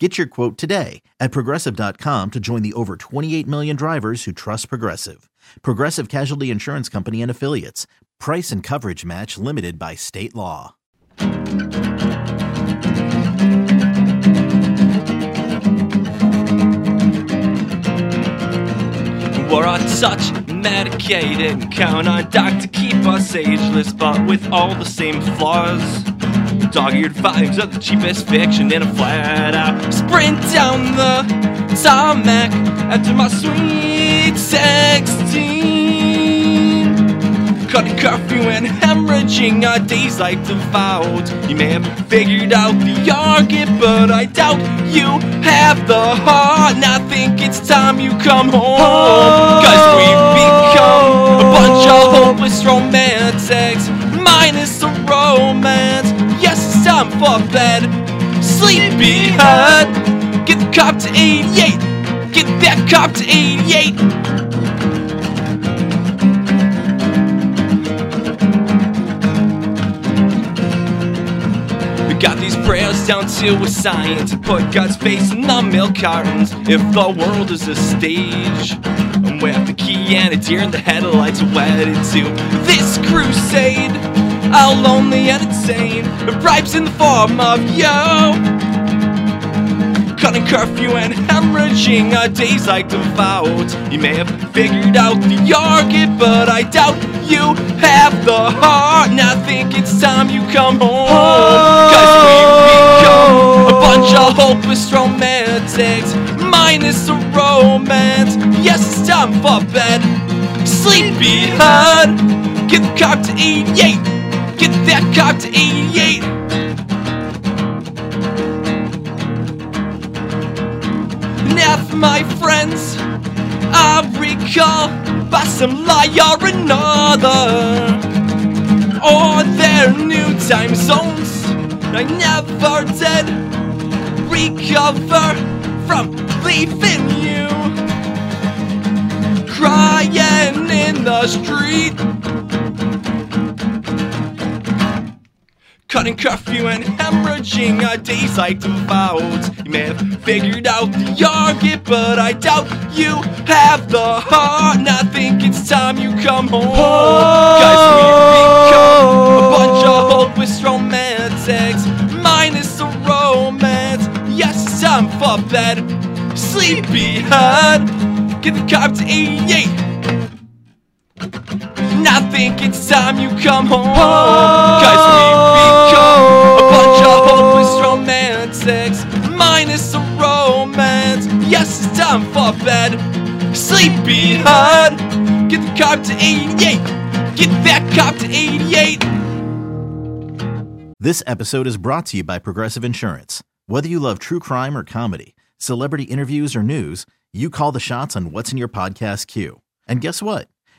Get your quote today at progressive.com to join the over 28 million drivers who trust Progressive. Progressive Casualty Insurance Company and Affiliates. Price and coverage match limited by state law. We're on such medicated count on doc to keep us ageless, but with all the same flaws. Dog-eared vibes of the cheapest fiction in a flat out sprint down the tarmac after my sweet sixteen. Cutting curfew and hemorrhaging our days like devout. You may have figured out the argument, but I doubt you have the heart. And I think it's time you come home. Cause we've become a bunch of hopeless romantics, minus the romance. Yes, it's time for bed. Sleepyhead, get the cop to 88. Get that cop to 88. We got these prayers down to a science put God's face in the milk cartons. If the world is a stage, and with the key and a deer in the headlights wedded to this crusade. How lonely and insane, and bribes in the form of yo. Cutting curfew and hemorrhaging our days like devout. You may have figured out the argument, but I doubt you have the heart. And I think it's time you come home. Cause we've become a bunch of hopeless romantics, minus the romance. Yes, it's time for bed. Sleepyhead, get the cop to 88. Get that cop to 88. Now, my friends, I recall by some lie or another, or their new time zones. I never did recover from leaving you, crying in the street. Cutting curfew and hemorrhaging our days like devout. You may have figured out the argument, but I doubt you have the heart. And I think it's time you come home. Guys, we've become a bunch of hopeless romantics, minus the romance. Yes, it's time for bed. Sleepyhead, get the cop to 88. Think it's time you come home. Cause we've become a bunch of hopeless romantics, minus the romance. Yes, it's time for bed. Sleepy Sleepyhead, get the cop to 88. Get that cop to 88. This episode is brought to you by Progressive Insurance. Whether you love true crime or comedy, celebrity interviews or news, you call the shots on what's in your podcast queue. And guess what?